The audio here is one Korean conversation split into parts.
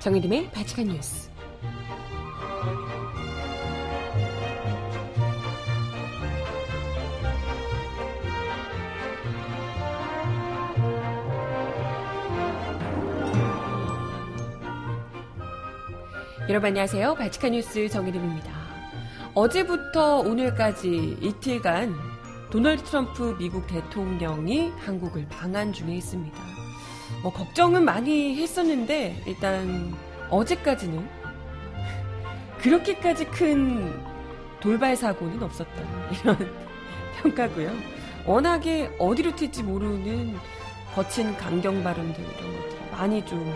정혜림의 바칙한 뉴스. 여러분 안녕하세요. 바칙한 뉴스 정혜림입니다. 어제부터 오늘까지 이틀간 도널드 트럼프 미국 대통령이 한국을 방한 중에 있습니다. 뭐 걱정은 많이 했었는데 일단 어제까지는 그렇게까지 큰 돌발 사고는 없었다 이런 평가고요. 워낙에 어디로 튈지 모르는 거친 강경 발언들 이런 것들 많이 좀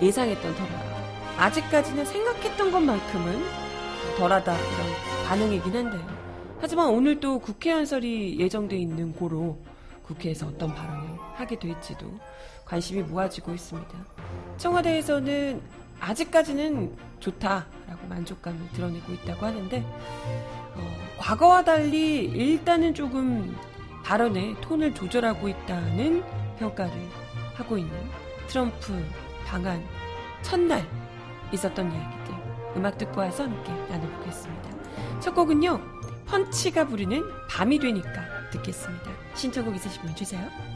예상했던 터라 아직까지는 생각했던 것만큼은 덜하다 이런 반응이긴 한데요. 하지만 오늘 또 국회 연설이 예정돼 있는 고로 국회에서 어떤 발언을 하게 될지도 관심이 모아지고 있습니다. 청와대에서는 아직까지는 좋다라고 만족감을 드러내고 있다고 하는데 어, 과거와 달리 일단은 조금 발언의 톤을 조절하고 있다는 평가를 하고 있는 트럼프 방한 첫날 있었던 이야기들 음악 듣고 와서 함께 나눠보겠습니다. 첫 곡은요 펀치가 부르는 밤이 되니까 듣겠습니다. 신청곡 있으시면 주세요.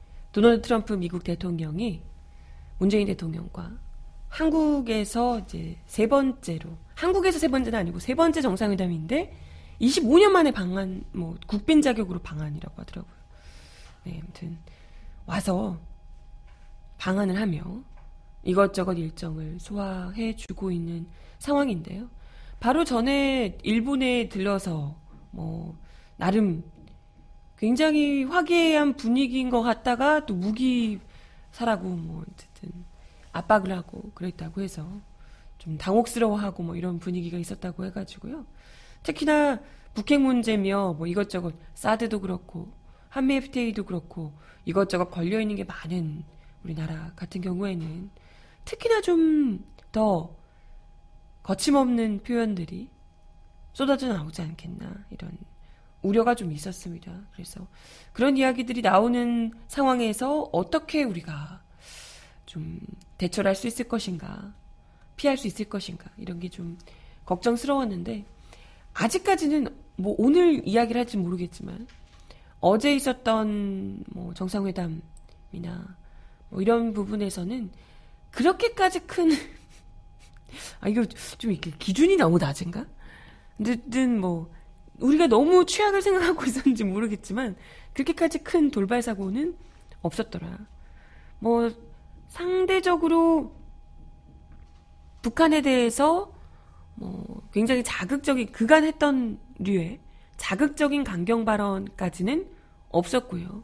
도널드 트럼프 미국 대통령이 문재인 대통령과 한국에서 이제 세 번째로 한국에서 세 번째는 아니고 세 번째 정상회담인데 25년 만에 방한 뭐 국빈 자격으로 방한이라고 하더라고요. 네, 아무튼 와서 방한을 하며 이것저것 일정을 소화해 주고 있는 상황인데요. 바로 전에 일본에 들러서 뭐 나름 굉장히 화기애애한 분위기인 것 같다가 또 무기 사라고 뭐 어쨌든 압박을 하고 그랬다고 해서 좀 당혹스러워하고 뭐 이런 분위기가 있었다고 해가지고요. 특히나 북핵 문제며 뭐 이것저것 사드도 그렇고 한미 FTA도 그렇고 이것저것 걸려 있는 게 많은 우리나라 같은 경우에는 특히나 좀 더 거침없는 표현들이 쏟아져 나오지 않겠나 이런 우려가 좀 있었습니다. 그래서 그런 이야기들이 나오는 상황에서 어떻게 우리가 좀 대처를 할 수 있을 것인가, 피할 수 있을 것인가, 이런 게 좀 걱정스러웠는데, 아직까지는 뭐 오늘 이야기를 할지 모르겠지만, 어제 있었던 뭐 정상회담이나 뭐 이런 부분에서는 그렇게까지 큰, 아, 이거 좀 이렇게 기준이 너무 낮은가? 어쨌든 뭐, 우리가 너무 취약을 생각하고 있었는지 모르겠지만, 그렇게까지 큰 돌발 사고는 없었더라. 뭐, 상대적으로 북한에 대해서 뭐, 굉장히 자극적인, 그간 했던 류의 자극적인 강경 발언까지는 없었고요.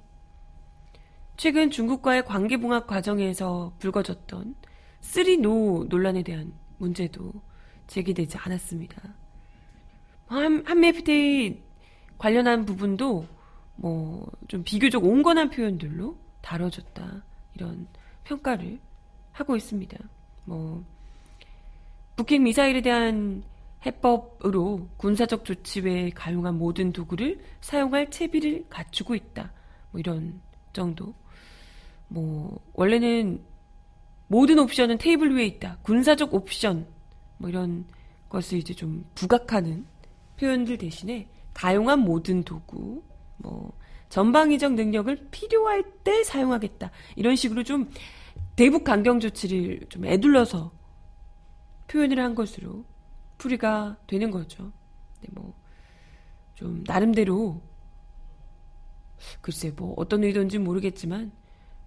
최근 중국과의 관계 봉합 과정에서 불거졌던 쓰리노 논란에 대한 문제도 제기되지 않았습니다. 한, FTA 관련한 부분도 뭐 좀 비교적 온건한 표현들로 다뤄졌다 이런 평가를 하고 있습니다. 뭐 북핵 미사일에 대한 해법으로 군사적 조치 외에 가용한 모든 도구를 사용할 채비를 갖추고 있다. 뭐 이런 정도 뭐 원래는 모든 옵션은 테이블 위에 있다. 군사적 옵션 뭐 이런 것을 이제 좀 부각하는 표현들 대신에 가용한 모든 도구 뭐 전방위적 능력을 필요할 때 사용하겠다. 이런 식으로 좀 대북 강경 조치를 좀 애둘러서 표현을 한 것으로 풀이가 되는 거죠. 네, 뭐, 좀, 나름대로, 글쎄, 뭐, 어떤 의도인지 모르겠지만,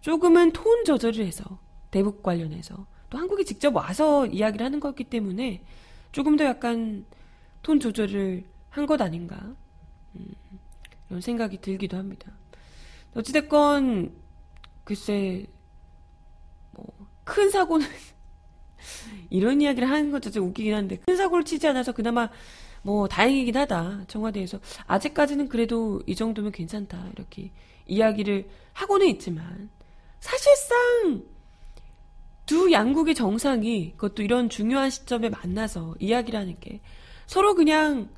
조금은 톤 조절을 해서, 대북 관련해서, 또 한국에 직접 와서 이야기를 하는 거기 때문에, 조금 더 약간 톤 조절을 한 것 아닌가, 음, 이런 생각이 들기도 합니다. 어찌됐건, 글쎄, 뭐, 큰 사고는, 이런 이야기를 하는 것 자체 웃기긴 한데, 큰 사고를 치지 않아서 그나마 뭐 다행이긴 하다. 청와대에서. 아직까지는 그래도 이 정도면 괜찮다. 이렇게 이야기를 하고는 있지만, 사실상 두 양국의 정상이 그것도 이런 중요한 시점에 만나서 이야기를 하는 게 서로 그냥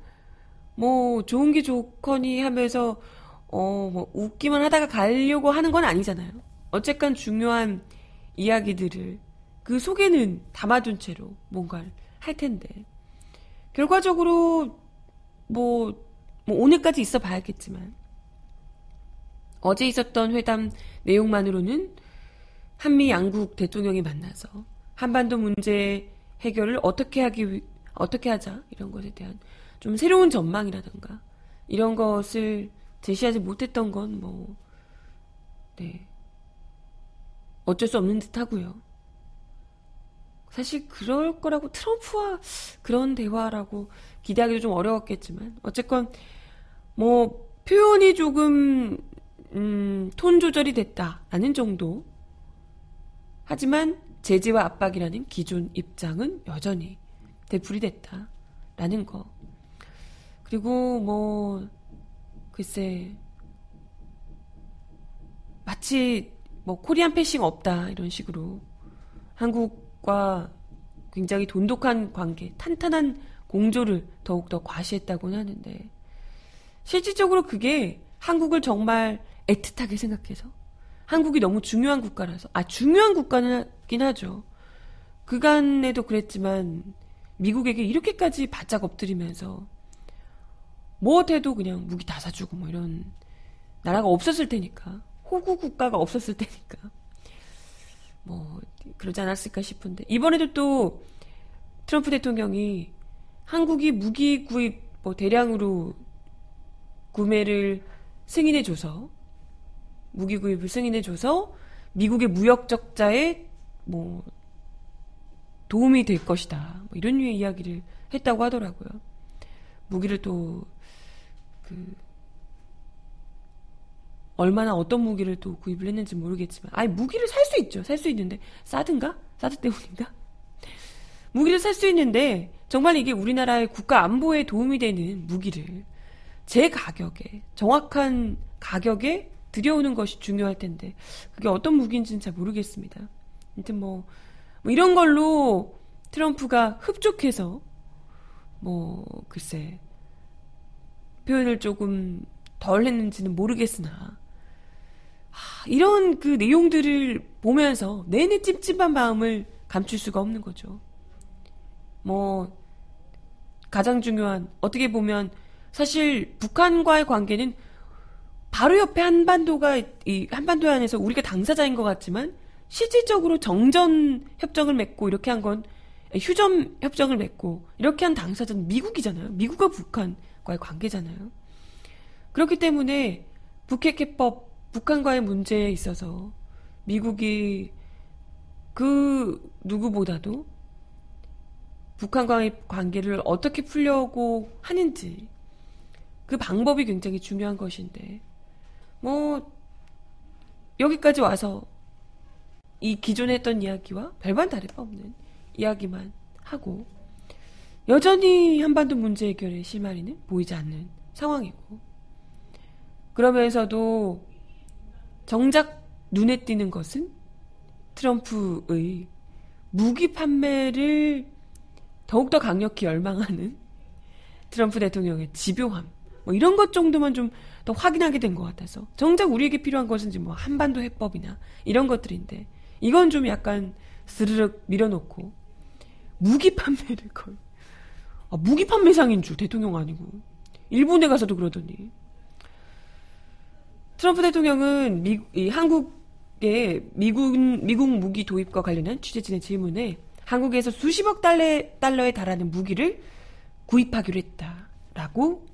뭐 좋은 게 좋거니 하면서 어 뭐 웃기만 하다가 가려고 하는 건 아니잖아요. 어쨌건 중요한 이야기들을 그 속에는 담아둔 채로 뭔가를 할 텐데 결과적으로 뭐, 뭐 오늘까지 있어 봐야겠지만 어제 있었던 회담 내용만으로는 한미 양국 대통령이 만나서 한반도 문제 해결을 어떻게 하기 어떻게 하자 이런 것에 대한 좀 새로운 전망이라던가 이런 것을 제시하지 못했던 건 뭐 네. 어쩔 수 없는 듯 하고요. 사실 그럴 거라고 트럼프와 그런 대화라고 기대하기도 좀 어려웠겠지만 어쨌건 뭐 표현이 조금 음, 톤 조절이 됐다라는 정도. 하지만 제재와 압박이라는 기존 입장은 여전히 되풀이 됐다 라는 거. 그리고 뭐 글쎄 마치 뭐 코리안 패싱 없다 이런 식으로 한국 과 굉장히 돈독한 관계, 탄탄한 공조를 더욱더 과시했다고는 하는데 실질적으로 그게 한국을 정말 애틋하게 생각해서 한국이 너무 중요한 국가라서 아 중요한 국가는 하죠. 그간에도 그랬지만 미국에게 이렇게까지 바짝 엎드리면서 뭐해도 그냥 무기 다 사주고 뭐 이런 나라가 없었을 테니까 호구 국가가 없었을 테니까 뭐 그러지 않았을까 싶은데. 이번에도 또 트럼프 대통령이 한국이 무기 구입 뭐 대량으로 구매를 승인해줘서 무기 구입을 승인해줘서 미국의 무역 적자에 뭐 도움이 될 것이다 뭐 이런 류의 이야기를 했다고 하더라고요. 무기를 또 그 얼마나 어떤 무기를 또 구입을 했는지 모르겠지만, 아니, 무기를 살 수 있죠. 살 수 있는데, 싸든가? 싸드 때문인가? 무기를 살 수 있는데, 정말 이게 우리나라의 국가 안보에 도움이 되는 무기를 제 가격에, 정확한 가격에 들여오는 것이 중요할 텐데, 그게 어떤 무기인지는 잘 모르겠습니다. 아무튼 뭐, 뭐 이런 걸로 트럼프가 흡족해서, 뭐, 글쎄, 표현을 조금 덜 했는지는 모르겠으나, 이런 그 내용들을 보면서 내내 찝찝한 마음을 감출 수가 없는 거죠. 뭐, 가장 중요한, 어떻게 보면, 사실 북한과의 관계는 바로 옆에 한반도가, 이 한반도 안에서 우리가 당사자인 것 같지만, 실질적으로 정전 협정을 맺고 이렇게 한 건, 휴전 협정을 맺고, 이렇게 한 당사자는 미국이잖아요. 미국과 북한과의 관계잖아요. 그렇기 때문에 북핵 해법 북한과의 문제에 있어서 미국이 그 누구보다도 북한과의 관계를 어떻게 풀려고 하는지 그 방법이 굉장히 중요한 것인데 뭐 여기까지 와서 이 기존에 했던 이야기와 별반 다를 바 없는 이야기만 하고 여전히 한반도 문제 해결의 실마리는 보이지 않는 상황이고 그러면서도 정작 눈에 띄는 것은 트럼프의 무기 판매를 더욱더 강력히 열망하는 트럼프 대통령의 집요함. 뭐 이런 것 정도만 좀 더 확인하게 된 것 같아서 정작 우리에게 필요한 것은 뭐 한반도 해법이나 이런 것들인데 이건 좀 약간 스르륵 밀어놓고 무기 판매를 걸. 아, 무기 판매상인 줄 대통령 아니고. 일본에 가서도 그러더니. 트럼프 대통령은 미, 이 한국의 미국 미국 무기 도입과 관련한 취재진의 질문에 한국에서 수십억 달러, 달러에 달하는 무기를 구입하기로 했다라고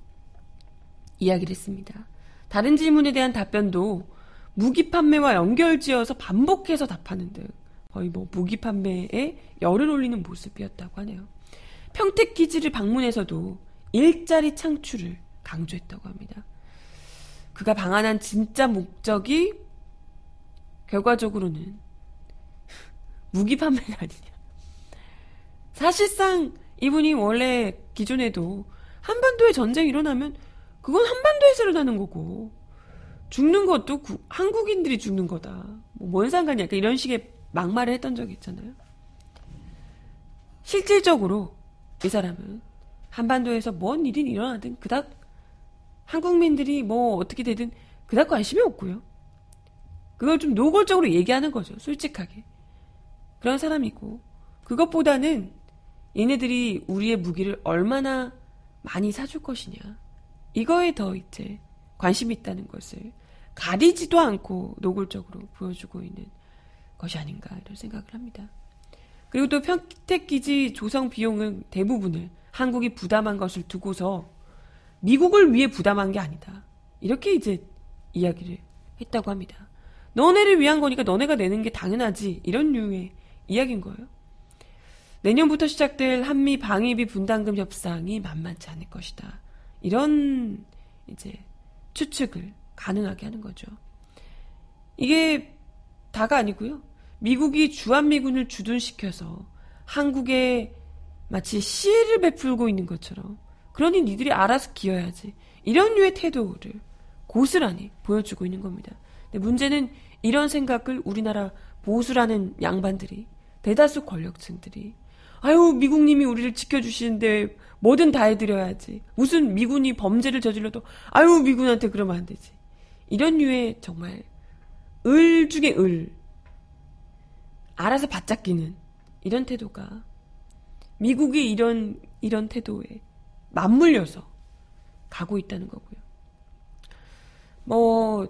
이야기를 했습니다. 다른 질문에 대한 답변도 무기 판매와 연결지어서 반복해서 답하는 등 거의 뭐 무기 판매에 열을 올리는 모습이었다고 하네요. 평택 기지를 방문해서도 일자리 창출을 강조했다고 합니다. 그가 방한한 진짜 목적이 결과적으로는 무기 판매가 아니냐. 사실상 이분이 원래 기존에도 한반도에 전쟁이 일어나면 그건 한반도에서 일어나는 거고 죽는 것도 구, 한국인들이 죽는 거다. 뭐 뭔 상관이야. 그러니까 이런 식의 막말을 했던 적이 있잖아요. 실질적으로 이 사람은 한반도에서 뭔 일이 일어나든 그닥 한국민들이 뭐 어떻게 되든 그닥 관심이 없고요. 그걸 좀 노골적으로 얘기하는 거죠. 솔직하게. 그런 사람이고 그것보다는 얘네들이 우리의 무기를 얼마나 많이 사줄 것이냐. 이거에 더 이제 관심이 있다는 것을 가리지도 않고 노골적으로 보여주고 있는 것이 아닌가 이런 생각을 합니다. 그리고 또 평택기지 조성 비용은 대부분을 한국이 부담한 것을 두고서 미국을 위해 부담한 게 아니다. 이렇게 이제 이야기를 했다고 합니다. 너네를 위한 거니까 너네가 내는 게 당연하지. 이런 류의 이야기인 거예요. 내년부터 시작될 한미 방위비 분담금 협상이 만만치 않을 것이다. 이런 이제 추측을 가능하게 하는 거죠. 이게 다가 아니고요. 미국이 주한미군을 주둔시켜서 한국에 마치 시혜를 베풀고 있는 것처럼 그러니 니들이 알아서 기어야지. 이런 류의 태도를 고스란히 보여주고 있는 겁니다. 근데 문제는 이런 생각을 우리나라 보수라는 양반들이 대다수 권력층들이 아유 미국님이 우리를 지켜주시는데 뭐든 다 해드려야지. 무슨 미군이 범죄를 저질러도 아유 미군한테 그러면 안 되지. 이런 류의 정말 을 중에 을 알아서 바짝 끼는 이런 태도가 미국이 이런 이런 태도에 맞물려서 가고 있다는 거고요. 뭐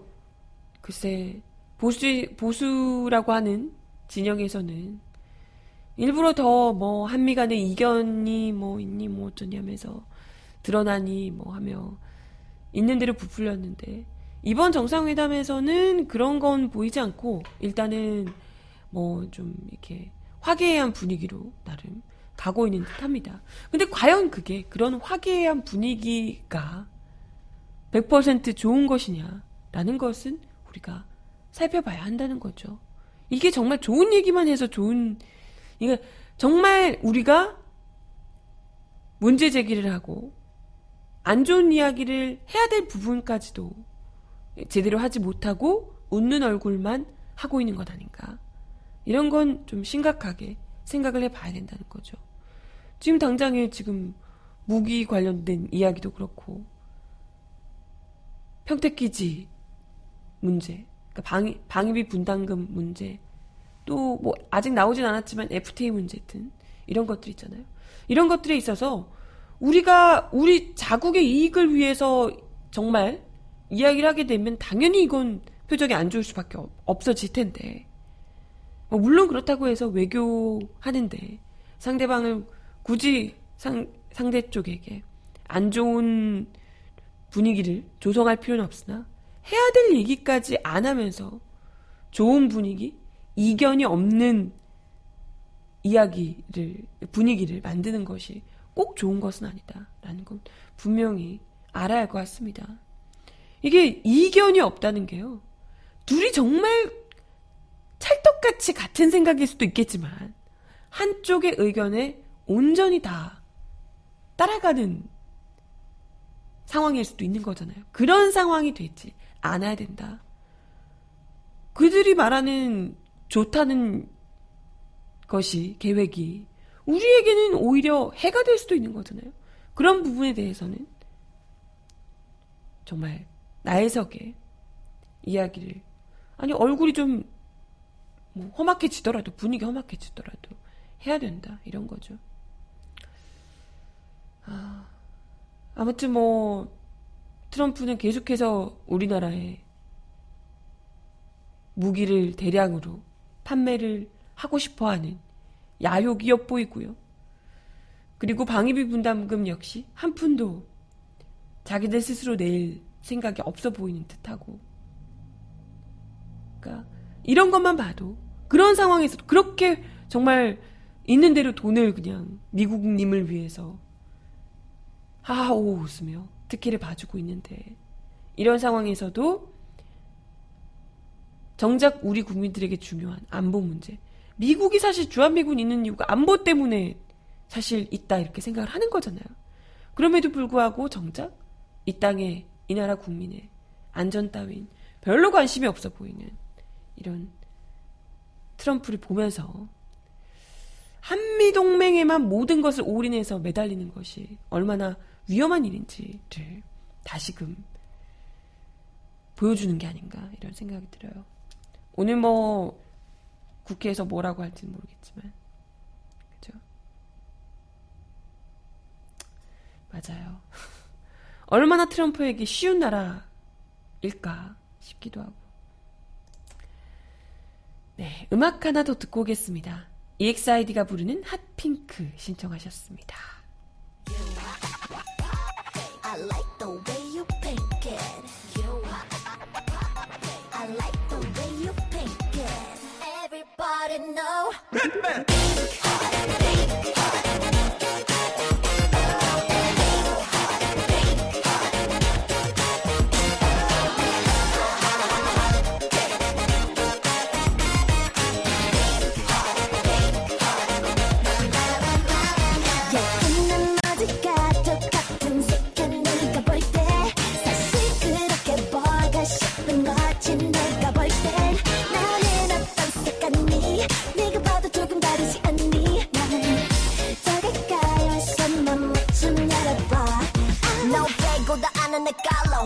글쎄 보수 보수라고 하는 진영에서는 일부러 더 뭐 한미 간의 이견이 뭐 있니 뭐 어쩌냐면서 드러나니 뭐 하며 있는 대로 부풀렸는데 이번 정상회담에서는 그런 건 보이지 않고 일단은 뭐 좀 이렇게 화기애애한 분위기로 나름 가고 있는 듯합니다. 근데 과연 그게 그런 화기애애한 분위기가 100% 좋은 것이냐라는 것은 우리가 살펴봐야 한다는 거죠. 이게 정말 좋은 얘기만 해서 좋은 이거 정말 우리가 문제 제기를 하고 안 좋은 이야기를 해야 될 부분까지도 제대로 하지 못하고 웃는 얼굴만 하고 있는 것 아닌가. 이런 건 좀 심각하게 생각을 해봐야 된다는 거죠. 지금 당장에 지금 무기 관련된 이야기도 그렇고 평택기지 문제, 그러니까 방위, 방위비 분담금 문제, 또 뭐 아직 나오진 않았지만 FTA 문제 등 이런 것들 있잖아요. 이런 것들에 있어서 우리가 우리 자국의 이익을 위해서 정말 이야기를 하게 되면 당연히 이건 표정이 안 좋을 수밖에 없어질 텐데. 뭐 물론 그렇다고 해서 외교하는데 상대방을 굳이 상, 상대 쪽에게 안 좋은 분위기를 조성할 필요는 없으나 해야 될 얘기까지 안 하면서 좋은 분위기, 이견이 없는 이야기를, 분위기를 만드는 것이 꼭 좋은 것은 아니다라는 건 분명히 알아야 할 것 같습니다. 이게 이견이 없다는 게요. 둘이 정말 찰떡같이 같은 생각일 수도 있겠지만 한쪽의 의견에 온전히 다 따라가는 상황일 수도 있는 거잖아요. 그런 상황이 되지 않아야 된다. 그들이 말하는 좋다는 것이 계획이 우리에게는 오히려 해가 될 수도 있는 거잖아요. 그런 부분에 대해서는 정말 나혜석의 이야기를 아니 얼굴이 좀 뭐 험악해지더라도 분위기 험악해지더라도 해야 된다 이런 거죠. 아, 아무튼 뭐 트럼프는 계속해서 우리나라에 무기를 대량으로 판매를 하고 싶어 하는 야욕이 엿보이고요. 그리고 방위비 분담금 역시 한 푼도 자기들 스스로 낼 생각이 없어 보이는 듯하고. 그러니까 이런 것만 봐도 그런 상황에서 그렇게 정말 있는 대로 돈을 그냥 미국님을 위해서 하하오 웃으며 특혜를 봐주고 있는데 이런 상황에서도 정작 우리 국민들에게 중요한 안보 문제. 미국이 사실 주한미군 있는 이유가 안보 때문에 사실 있다 이렇게 생각을 하는 거잖아요. 그럼에도 불구하고 정작 이 땅에 이 나라 국민의 안전 따윈 별로 관심이 없어 보이는 이런 트럼프를 보면서 한미 동맹에만 모든 것을 올인해서 매달리는 것이 얼마나 위험한 일인지를 다시금 보여주는 게 아닌가 이런 생각이 들어요. 오늘 뭐 국회에서 뭐라고 할지는 모르겠지만 그죠? 맞아요. 얼마나 트럼프에게 쉬운 나라일까 싶기도 하고. 네, 음악 하나 더 듣고 오겠습니다. EXID가 부르는 핫핑크 신청하셨습니다. already know. Red man.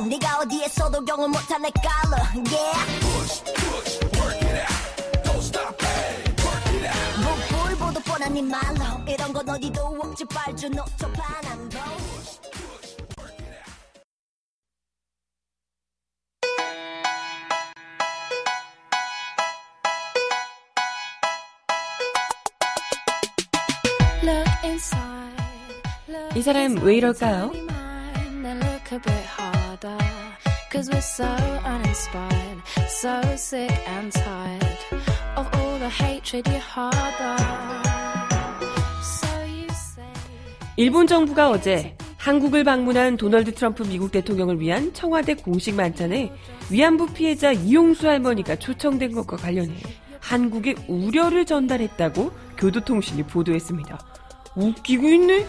네가 어디에서도 경험 못한 내 깔러 yeah. Push, push, work it out. Don't stop hey work it out. 물보도 뻔한 네 말로 이런 건 어디도 없지 빨주 노초 반함도 이 사람 왜 이럴까요? Cause we're so uninspired, so sick and tired of all the hatred you harbor. 일본 정부가 어제 한국을 방문한 도널드 트럼프 미국 대통령을 위한 청와대 공식 만찬에 위안부 피해자 이용수 할머니가 초청된 것과 관련해 한국에 우려를 전달했다고 교도통신이 보도했습니다. 웃기고 있네?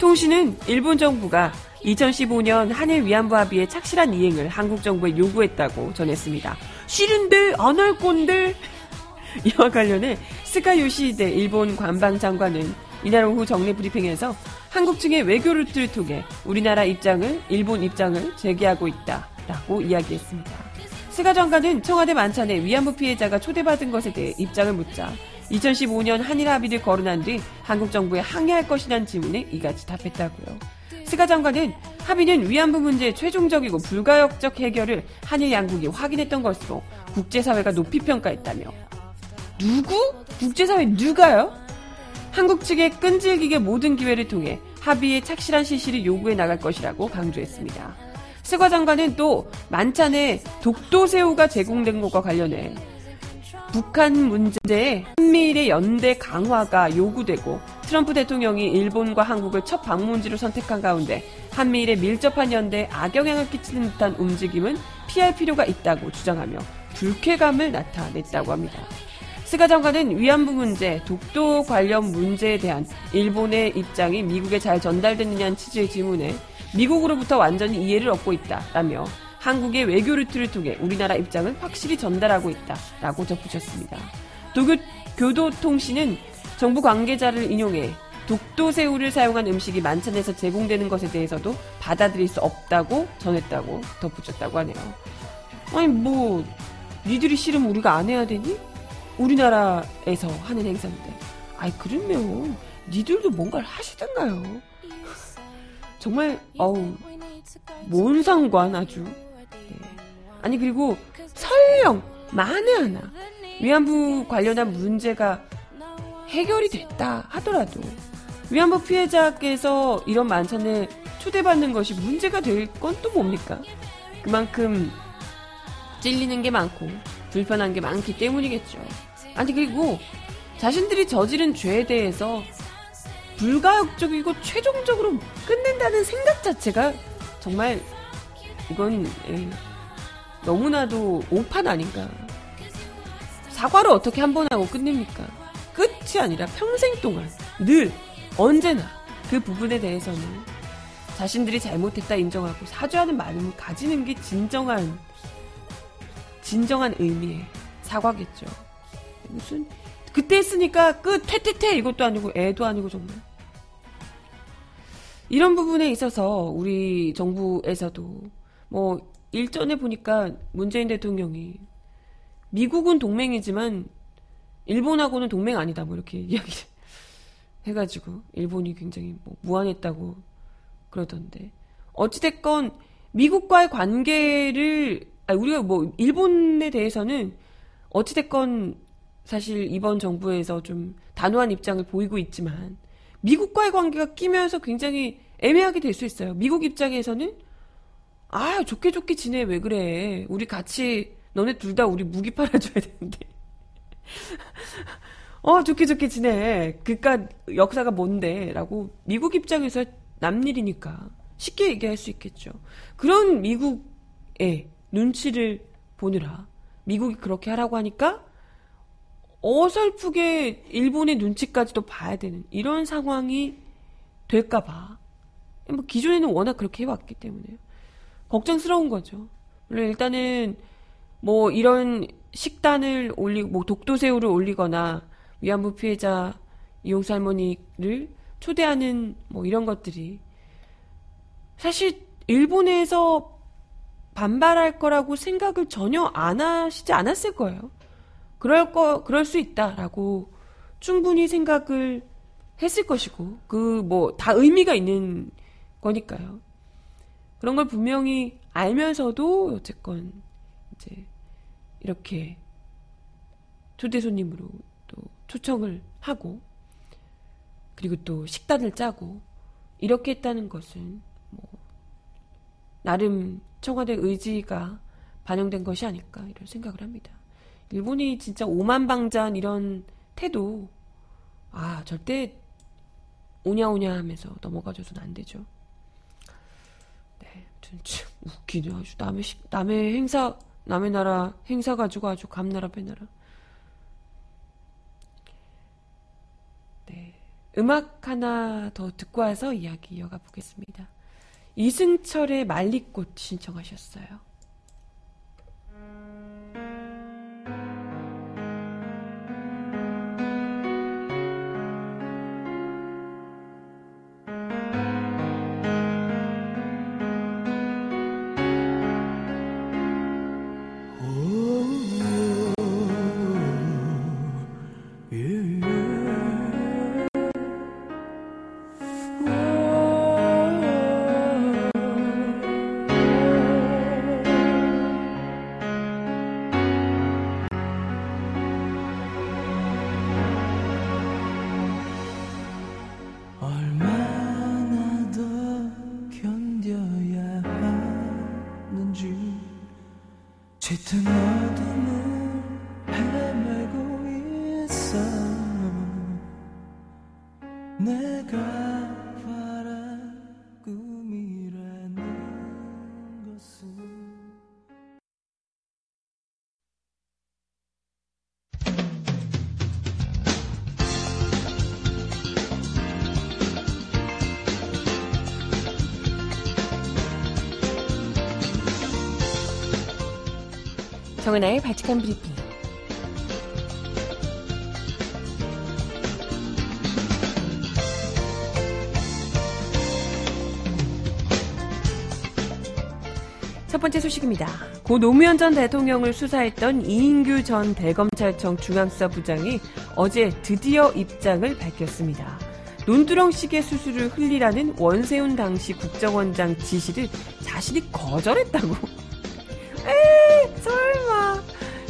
통신은 일본 정부가 2015년 한일 위안부 합의의 착실한 이행을 한국 정부에 요구했다고 전했습니다. 싫은데 안 할 건데 이와 관련해 스가 요시히데 일본 관방 장관은 이날 오후 정례 브리핑에서 한국 측의 외교 루트를 통해 우리나라 입장을 일본 입장을 제기하고 있다라고 이야기했습니다. 스가 장관은 청와대 만찬에 위안부 피해자가 초대받은 것에 대해 입장을 묻자 2015년 한일 합의를 거론한 뒤 한국 정부에 항의할 것이란 질문에 이같이 답했다고요. 스가 장관은 합의는 위안부 문제의 최종적이고 불가역적 해결을 한일 양국이 확인했던 것으로 국제사회가 높이 평가했다며 누구? 국제사회 누가요? 한국 측에 끈질기게 모든 기회를 통해 합의의 착실한 실시를 요구해 나갈 것이라고 강조했습니다. 스가 장관은 또 만찬에 독도새우가 제공된 것과 관련해 북한 문제에 한미일의 연대 강화가 요구되고 트럼프 대통령이 일본과 한국을 첫 방문지로 선택한 가운데 한미일의 밀접한 연대에 악영향을 끼치는 듯한 움직임은 피할 필요가 있다고 주장하며 불쾌감을 나타냈다고 합니다. 스가 장관은 위안부 문제, 독도 관련 문제에 대한 일본의 입장이 미국에 잘 전달됐느냐는 취지의 질문에 미국으로부터 완전히 이해를 얻고 있다라며 한국의 외교 루트를 통해 우리나라 입장을 확실히 전달하고 있다라고 덧붙였습니다. 도교 교도통신은 정부 관계자를 인용해 독도새우를 사용한 음식이 만찬에서 제공되는 것에 대해서도 받아들일 수 없다고 전했다고 덧붙였다고 하네요. 아니 뭐 니들이 싫으면 우리가 안 해야 되니? 우리나라에서 하는 행사인데. 아이 그러면 니들도 뭔가를 하시던가요. 정말 어우 뭔 상관 아주. 네. 아니 그리고 설령 만에 하나 위안부 관련한 문제가 해결이 됐다 하더라도 위안부 피해자께서 이런 만찬에 초대받는 것이 문제가 될 건 또 뭡니까? 그만큼 찔리는 게 많고 불편한 게 많기 때문이겠죠. 아니 그리고 자신들이 저지른 죄에 대해서 불가역적이고 최종적으로 끝낸다는 생각 자체가 정말 이건 예, 너무나도 오판 아닌가. 사과를 어떻게 한 번 하고 끝냅니까? 끝이 아니라 평생 동안 늘 언제나 그 부분에 대해서는 자신들이 잘못했다 인정하고 사죄하는 마음을 가지는 게 진정한 진정한 의미의 사과겠죠. 무슨 그때 했으니까 끝 퇴퇴퇴 이것도 아니고 애도 아니고 정말 이런 부분에 있어서 우리 정부에서도 뭐 일전에 보니까 문재인 대통령이 미국은 동맹이지만 일본하고는 동맹 아니다 뭐 이렇게 이야기 해가지고 일본이 굉장히 뭐 무한했다고 그러던데. 어찌됐건 미국과의 관계를 아니 우리가 뭐 일본에 대해서는 어찌됐건 사실 이번 정부에서 좀 단호한 입장을 보이고 있지만 미국과의 관계가 끼면서 굉장히 애매하게 될 수 있어요. 미국 입장에서는 아 좋게 좋게 지내 왜 그래? 우리 같이 너네 둘 다 우리 무기 팔아줘야 되는데 어 좋게 좋게 지내 그깟 역사가 뭔데 라고 미국 입장에서 남일이니까 쉽게 얘기할 수 있겠죠. 그런 미국의 눈치를 보느라 미국이 그렇게 하라고 하니까 어설프게 일본의 눈치까지도 봐야 되는 이런 상황이 될까봐. 뭐 기존에는 워낙 그렇게 해왔기 때문에 걱정스러운 거죠. 물론 일단은 뭐 이런 식단을 올리고 뭐 독도새우를 올리거나 위안부 피해자 이용수 할머니를 초대하는 뭐 이런 것들이 사실 일본에서 반발할 거라고 생각을 전혀 안 하시지 않았을 거예요. 그럴 거, 그럴 수 있다라고 충분히 생각을 했을 것이고, 그, 뭐, 다 의미가 있는 거니까요. 그런 걸 분명히 알면서도, 어쨌건, 이제, 이렇게, 초대 손님으로 또 초청을 하고, 그리고 또 식단을 짜고, 이렇게 했다는 것은, 뭐, 나름 청와대 의지가 반영된 것이 아닐까, 이런 생각을 합니다. 일본이 진짜 오만방잔 이런 태도 아 절대 오냐오냐 하면서 넘어가줘서는 안 되죠. 네, 진짜 웃기네 아주 남의 시, 남의 행사 남의 나라 행사 가지고 아주 감나라 배나라. 네, 음악 하나 더 듣고 와서 이야기 이어가 보겠습니다. 이승철의 말리꽃 신청하셨어요. 정은아의 바칙한 브리핑. 첫 번째 소식입니다. 고 노무현 전 대통령을 수사했던 이인규 전 대검찰청 중앙수사부장이 어제 드디어 입장을 밝혔습니다. 논두렁식의 수술을 흘리라는 원세훈 당시 국정원장 지시를 자신이 거절했다고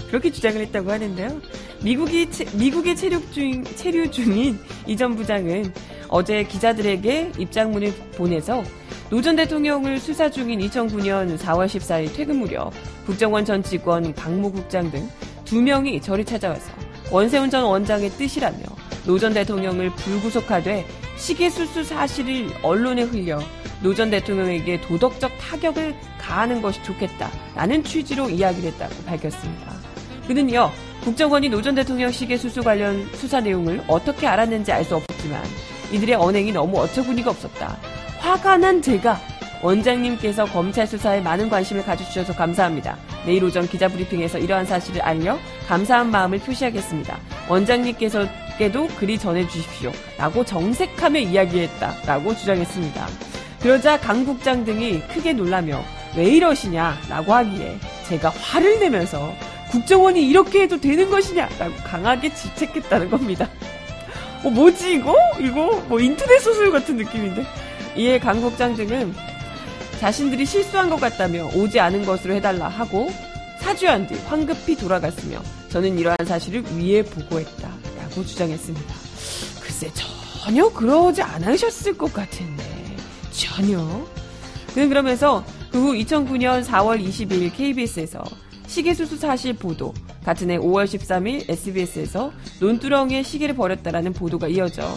그렇게 주장을 했다고 하는데요. 미국이, 미국에 체류 중, 체류 중인 이 전 부장은 어제 기자들에게 입장문을 보내서 노 전 대통령을 수사 중인 2009년 4월 14일 퇴근 무렵 국정원 전 직원 박모 국장 등 두 명이 저를 찾아와서 원세훈 전 원장의 뜻이라며 노 전 대통령을 불구속하되 시계 수수 사실을 언론에 흘려 노 전 대통령에게 도덕적 타격을 가하는 것이 좋겠다라는 취지로 이야기를 했다고 밝혔습니다. 그는요, 국정원이 노 전 대통령 시계 수수 관련 수사 내용을 어떻게 알았는지 알 수 없었지만 이들의 언행이 너무 어처구니가 없었다. 화가 난 제가 원장님께서 검찰 수사에 많은 관심을 가져주셔서 감사합니다. 내일 오전 기자 브리핑에서 이러한 사실을 알려 감사한 마음을 표시하겠습니다. 원장님께서께도 그리 전해주십시오. 라고 정색하며 이야기했다. 라고 주장했습니다. 그러자 강 국장 등이 크게 놀라며 왜 이러시냐? 라고 하기에 제가 화를 내면서 국정원이 이렇게 해도 되는 것이냐? 라고 강하게 지책했다는 겁니다. 어, 뭐지, 이거? 이거, 뭐, 인터넷 소설 같은 느낌인데? 이에 강 국장 등은 자신들이 실수한 것 같다며 오지 않은 것으로 해달라 하고 사주한 뒤 황급히 돌아갔으며 저는 이러한 사실을 위에 보고했다. 라고 주장했습니다. 글쎄, 전혀 그러지 않으셨을 것 같은데. 전혀. 그는 그러면서 그 후 2009년 4월 22일 KBS에서 시계수수 사실 보도, 같은 해 5월 13일 SBS에서 논두렁에 시계를 버렸다라는 보도가 이어져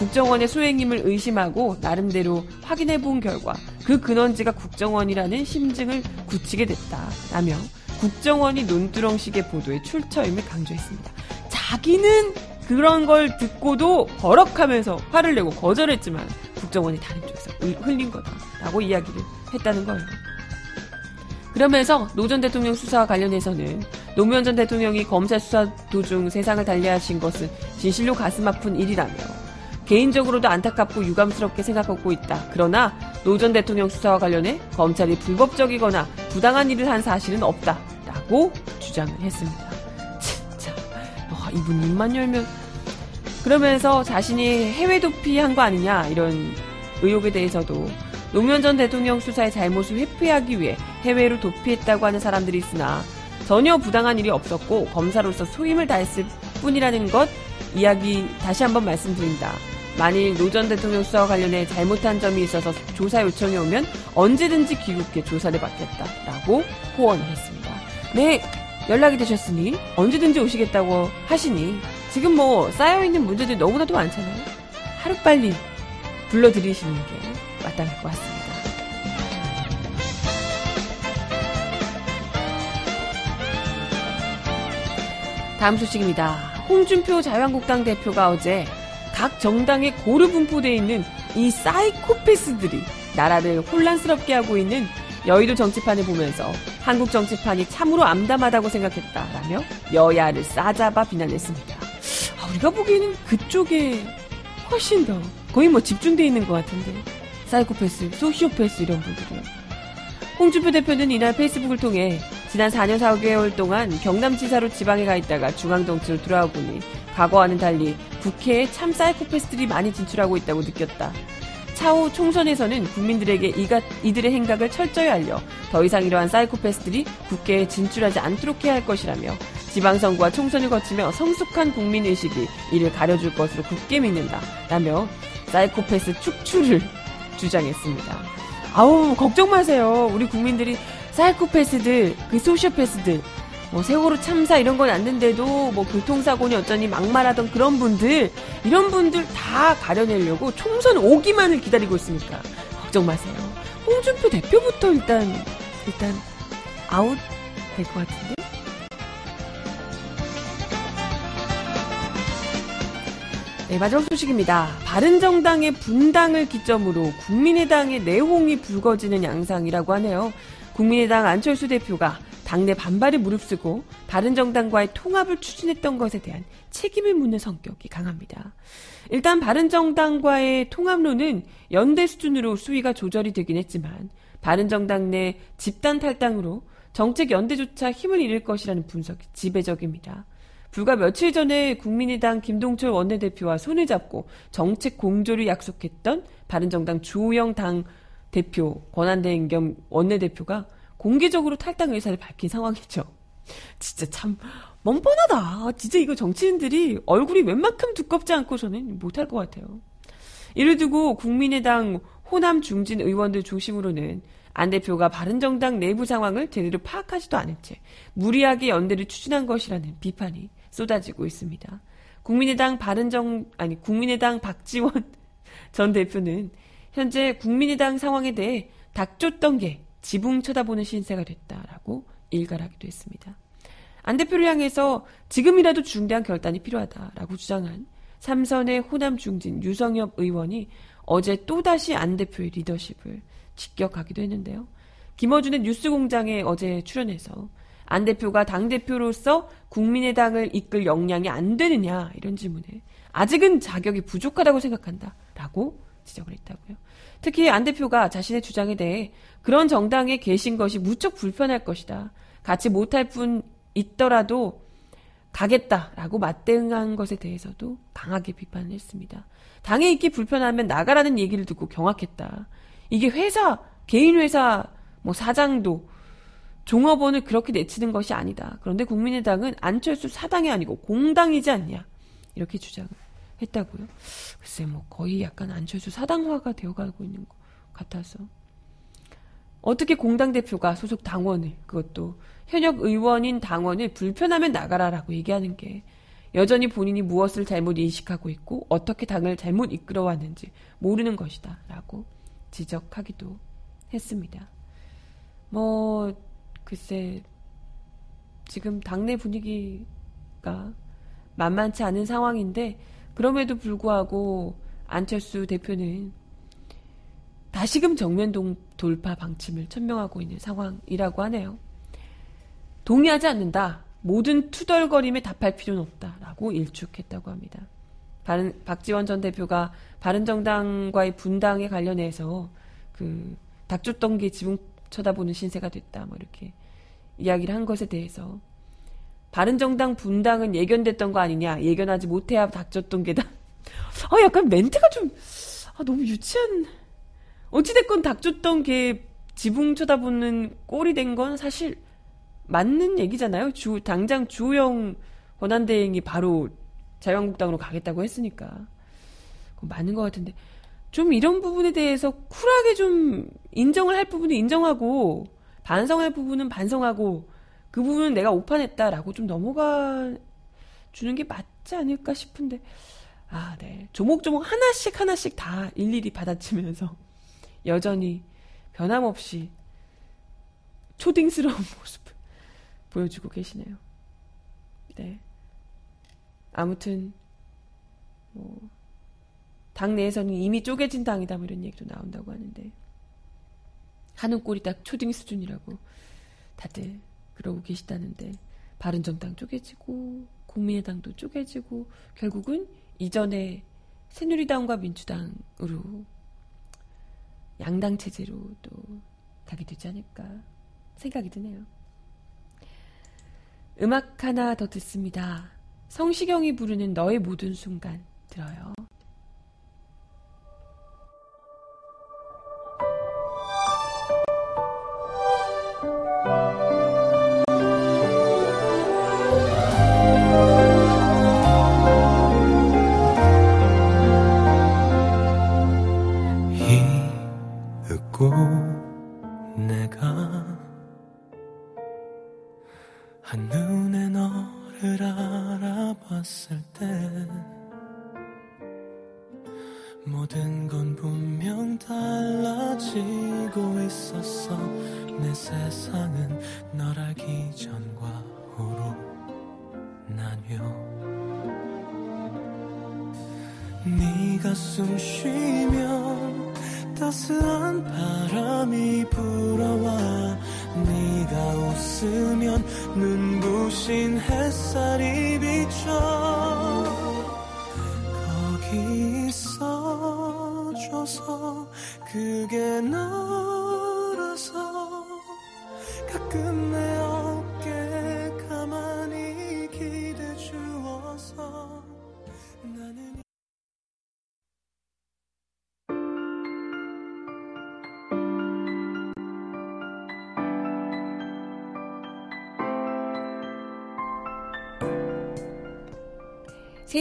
국정원의 수행임을 의심하고 나름대로 확인해 본 결과 그 근원지가 국정원이라는 심증을 굳히게 됐다라며 국정원이 논두렁 시계 보도의 출처임을 강조했습니다. 자기는 그런 걸 듣고도 버럭하면서 화를 내고 거절했지만 국정원이 다른 쪽에서 흘린 거다라고 이야기를 했다는 거예요. 그러면서 노 전 대통령 수사와 관련해서는 노무현 전 대통령이 검찰 수사 도중 세상을 달리하신 것은 진실로 가슴 아픈 일이라며 개인적으로도 안타깝고 유감스럽게 생각하고 있다. 그러나 노 전 대통령 수사와 관련해 검찰이 불법적이거나 부당한 일을 한 사실은 없다. 라고 주장을 했습니다. 진짜 와, 이분 입만 열면 그러면서 자신이 해외 도피한 거 아니냐 이런 의혹에 대해서도 노무현 전 대통령 수사의 잘못을 회피하기 위해 해외로 도피했다고 하는 사람들이 있으나 전혀 부당한 일이 없었고 검사로서 소임을 다했을 뿐이라는 것 이야기 다시 한번 말씀드린다. 만일 노 전 대통령 수사와 관련해 잘못한 점이 있어서 조사 요청이 오면 언제든지 귀국해 조사를 받겠다라고 호언을 했습니다. 네, 연락이 되셨으니 언제든지 오시겠다고 하시니 지금 뭐 쌓여있는 문제들이 너무나도 많잖아요. 하루빨리 불러드리시는 게 마땅할 것 같습니다. 다음 소식입니다. 홍준표 자유한국당 대표가 어제 각 정당에 고루 분포되어 있는 이 사이코패스들이 나라를 혼란스럽게 하고 있는 여의도 정치판을 보면서 한국 정치판이 참으로 암담하다고 생각했다라며 여야를 싸잡아 비난했습니다. 아, 우리가 보기에는 그쪽에 훨씬 더 거의 뭐 집중되어 있는 것 같은데 사이코패스, 소시오패스 이런 분들이요. 홍준표 대표는 이날 페이스북을 통해 지난 4년 4개월 동안 경남지사로 지방에 가 있다가 중앙정치로 돌아와 보니 과거와는 달리 국회에 참 사이코패스들이 많이 진출하고 있다고 느꼈다. 차후 총선에서는 국민들에게 이가, 이들의 행각을 철저히 알려 더 이상 이러한 사이코패스들이 국회에 진출하지 않도록 해야 할 것이라며 지방선거와 총선을 거치며 성숙한 국민의식이 이를 가려줄 것으로 굳게 믿는다. 라며 사이코패스 축출을 주장했습니다. 아우, 걱정 마세요. 우리 국민들이 사이코패스들, 그 소시오패스들, 뭐 세월호 참사 이런 건 안는데도 뭐 교통사고니 어쩌니 막말하던 그런 분들 이런 분들 다 가려내려고 총선 오기만을 기다리고 있으니까 걱정 마세요. 홍준표 대표부터 일단 일단 아웃 될 것 같은데. 네, 마지막 소식입니다. 바른정당의 분당을 기점으로 국민의당의 내홍이 불거지는 양상이라고 하네요. 국민의당 안철수 대표가 당내 반발에 무릅쓰고 바른정당과의 통합을 추진했던 것에 대한 책임을 묻는 성격이 강합니다. 일단 바른정당과의 통합론은 연대 수준으로 수위가 조절이 되긴 했지만 바른정당 내 집단 탈당으로 정책 연대조차 힘을 잃을 것이라는 분석이 지배적입니다. 불과 며칠 전에 국민의당 김동철 원내대표와 손을 잡고 정책 공조를 약속했던 바른정당 주호영 당 대표 권한대행 겸 원내대표가 공개적으로 탈당 의사를 밝힌 상황이죠. 진짜 참 뻔뻔하다. 진짜 이거 정치인들이 얼굴이 웬만큼 두껍지 않고서는 못할 것 같아요. 이를 두고 국민의당 호남 중진 의원들 중심으로는 안 대표가 바른정당 내부 상황을 제대로 파악하지도 않은 채 무리하게 연대를 추진한 것이라는 비판이 쏟아지고 있습니다. 국민의당 바른정 아니 국민의당 박지원 전 대표는 현재 국민의당 상황에 대해 닥쳤던 게 지붕 쳐다보는 신세가 됐다라고 일갈하기도 했습니다. 안 대표를 향해서 지금이라도 중대한 결단이 필요하다라고 주장한 삼선의 호남 중진 유성엽 의원이 어제 또다시 안 대표의 리더십을 직격하기도 했는데요. 김어준의 뉴스공장에 어제 출연해서 안 대표가 당대표로서 국민의당을 이끌 역량이 안 되느냐 이런 질문에 아직은 자격이 부족하다고 생각한다 라고 지적을 했다고요. 특히 안 대표가 자신의 주장에 대해 그런 정당에 계신 것이 무척 불편할 것이다. 같이 못할 뿐 있더라도 가겠다라고 맞대응한 것에 대해서도 강하게 비판을 했습니다. 당에 있기 불편하면 나가라는 얘기를 듣고 경악했다. 이게 회사, 개인 회사, 뭐 사장도 종업원을 그렇게 내치는 것이 아니다. 그런데 국민의당은 안철수 사당이 아니고 공당이지 않냐. 이렇게 주장을 했다고요. 글쎄 뭐 거의 약간 안철수 사당화가 되어가고 있는 것 같아서. 어떻게 공당 대표가 소속 당원을 그것도 현역 의원인 당원을 불편하면 나가라라고 얘기하는 게 여전히 본인이 무엇을 잘못 인식하고 있고 어떻게 당을 잘못 이끌어왔는지 모르는 것이다라고 지적하기도 했습니다. 뭐 글쎄 지금 당내 분위기가 만만치 않은 상황인데 그럼에도 불구하고 안철수 대표는 다시금 정면 돌파 방침을 천명하고 있는 상황이라고 하네요. 동의하지 않는다. 모든 투덜거림에 답할 필요는 없다라고 일축했다고 합니다. 바른, 박지원 전 대표가 바른정당과의 분당에 관련해서 그게 지붕 쳐다보는 신세가 됐다. 뭐 이렇게 이야기를 한 것에 대해서 바른정당 분당은 예견됐던 거 아니냐? 예견하지 못해야 닥쳤던 게다. 아, 약간 멘트가 좀 아, 너무 유치한. 어찌됐건 닥쳤던 게 지붕 쳐다보는 꼴이 된 건 사실 맞는 얘기잖아요. 주, 당장 주호영 권한대행이 바로 자유한국당으로 가겠다고 했으니까. 맞는 것 같은데. 좀 이런 부분에 대해서 쿨하게 좀 인정을 할 부분은 인정하고, 반성할 부분은 반성하고, 그 부분은 내가 오판했다라고 좀 넘어가 주는 게 맞지 않을까 싶은데. 아, 네. 조목조목 하나씩 하나씩 다 일일이 받아치면서 여전히 변함없이 초딩스러운 모습 보여주고 계시네요. 네. 아무튼 뭐 당 내에서는 이미 쪼개진 당이다 뭐 이런 얘기도 나온다고 하는데 하는 꼴이 딱 초딩 수준이라고 다들 그러고 계시다는데 바른정당 쪼개지고 국민의당도 쪼개지고 결국은 이전에 새누리당과 민주당으로 양당 체제로 또 가게 되지 않을까 생각이 드네요. 음악 하나 더 듣습니다. 성시경이 부르는 너의 모든 순간 들어요. 过。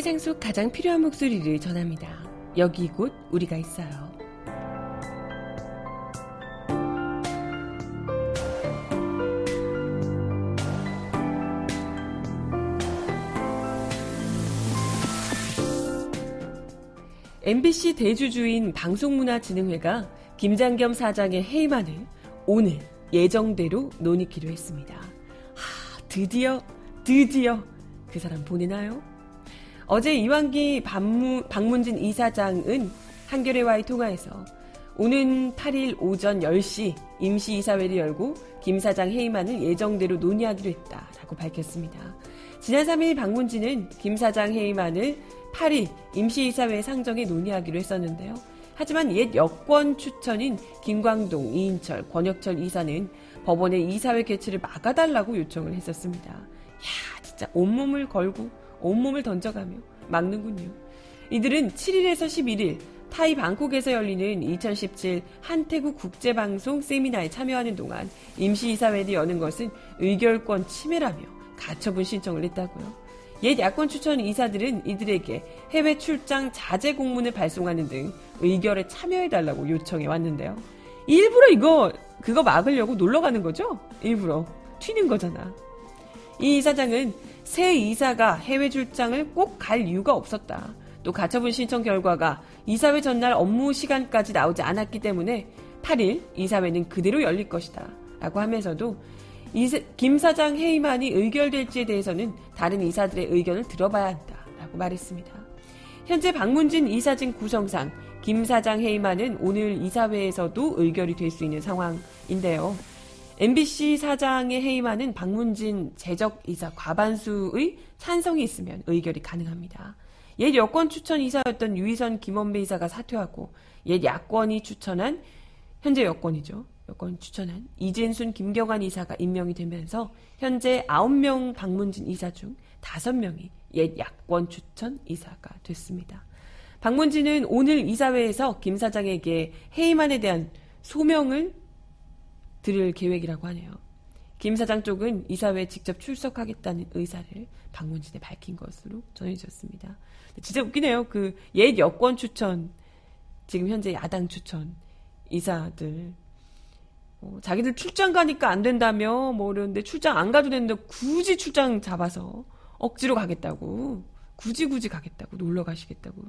세상 속 가장 필요한 목소리를 전합니다. 여기 곧 우리가 있어요. MBC 대주주인 방송문화진흥회가 김장겸 사장의 해임안을 오늘 예정대로 논의키로 했습니다. 하, 드디어, 드디어 그 사람 보내나요? 어제 이완기 방문, 방문 진 이사장은 한겨레와의 통화에서 오는 8일 오전 10시 임시이사회를 열고 김 사장 해임안을 예정대로 논의하기로 했다라고 밝혔습니다. 지난 3일 방문진은 김 사장 해임안을 8일 임시이사회 상정에 논의하기로 했었는데요. 하지만 옛 여권 추천인 김광동, 이인철, 권혁철 이사는 법원에 이사회 개최를 막아달라고 요청을 했었습니다. 야, 진짜 온몸을 걸고 온몸을 던져가며 막는군요. 이들은 7일에서 11일 타이 방콕에서 열리는 2017 한태국 국제방송 세미나에 참여하는 동안 임시이사회를 여는 것은 의결권 침해라며 가처분 신청을 했다고요. 옛 야권 추천 이사들은 이들에게 해외 출장 자제 공문을 발송하는 등 의결에 참여해달라고 요청해 왔는데요. 일부러 이거, 그거 막으려고 놀러 가는 거죠? 일부러. 튀는 거잖아. 이 이사장은 새 이사가 해외 출장을 꼭 갈 이유가 없었다. 또 가처분 신청 결과가 이사회 전날 업무 시간까지 나오지 않았기 때문에 8일 이사회는 그대로 열릴 것이다. 라고 하면서도 김 사장 해임안이 의결될지에 대해서는 다른 이사들의 의견을 들어봐야 한다. 라고 말했습니다. 현재 방문진 이사진 구성상 김 사장 해임안은 오늘 이사회에서도 의결이 될 수 있는 상황인데요. MBC 사장의 해임안은 방문진 재적이사 과반수의 찬성이 있으면 의결이 가능합니다. 옛 여권 추천 이사였던 유희선 김원배 이사가 사퇴하고 옛 야권이 추천한 현재 여권이죠. 여권 추천한 이진순 김경환 이사가 임명이 되면서 현재 9명 방문진 이사 중 5명이 옛 야권 추천 이사가 됐습니다. 방문진은 오늘 이사회에서 김 사장에게 해임안에 대한 소명을 들을 계획이라고 하네요. 김 사장 쪽은 이사회에 직접 출석하겠다는 의사를 방문진에 밝힌 것으로 전해졌습니다. 진짜 웃기네요. 그 옛 여권 추천, 지금 현재 야당 추천 이사들 어, 자기들 출장 가니까 안 된다며 뭐 이러는데 출장 안 가도 되는데 굳이 출장 잡아서 억지로 가겠다고 굳이 굳이 가겠다고 놀러 가시겠다고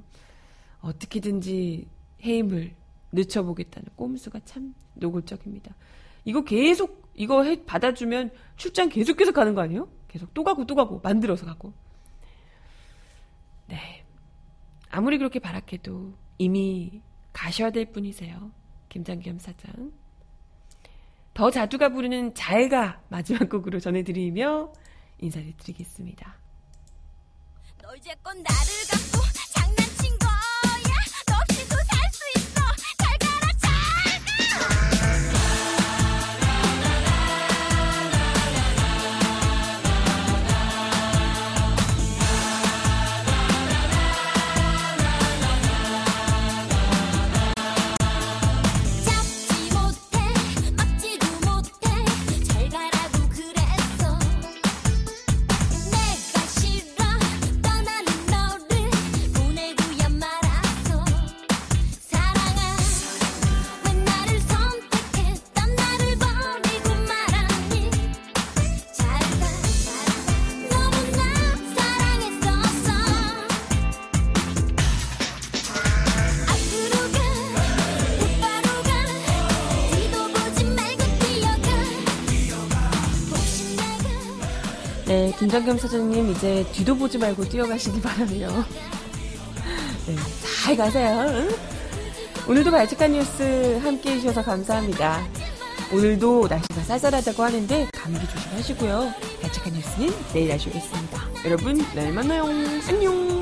어떻게든지 해임을 늦춰보겠다는 꼼수가 참 노골적입니다. 이거 계속 이거 해 받아주면 출장 계속해서 가는 거 아니에요? 계속 또 가고 또 가고 만들어서 가고. 네. 아무리 그렇게 바락해도 이미 가셔야 될 분이세요. 김장겸 사장. 더 자두가 부르는 잘가 마지막 곡으로 전해드리며 인사를 드리겠습니다. 김장겸 사장님 이제 뒤도 보지 말고 뛰어가시기 바라며. 네, 잘 가세요. 응? 오늘도 발칙한 뉴스 함께 해주셔서 감사합니다. 오늘도 날씨가 쌀쌀하다고 하는데 감기 조심하시고요. 발칙한 뉴스는 내일 하시겠습니다. 여러분, 내일 만나요. 안녕.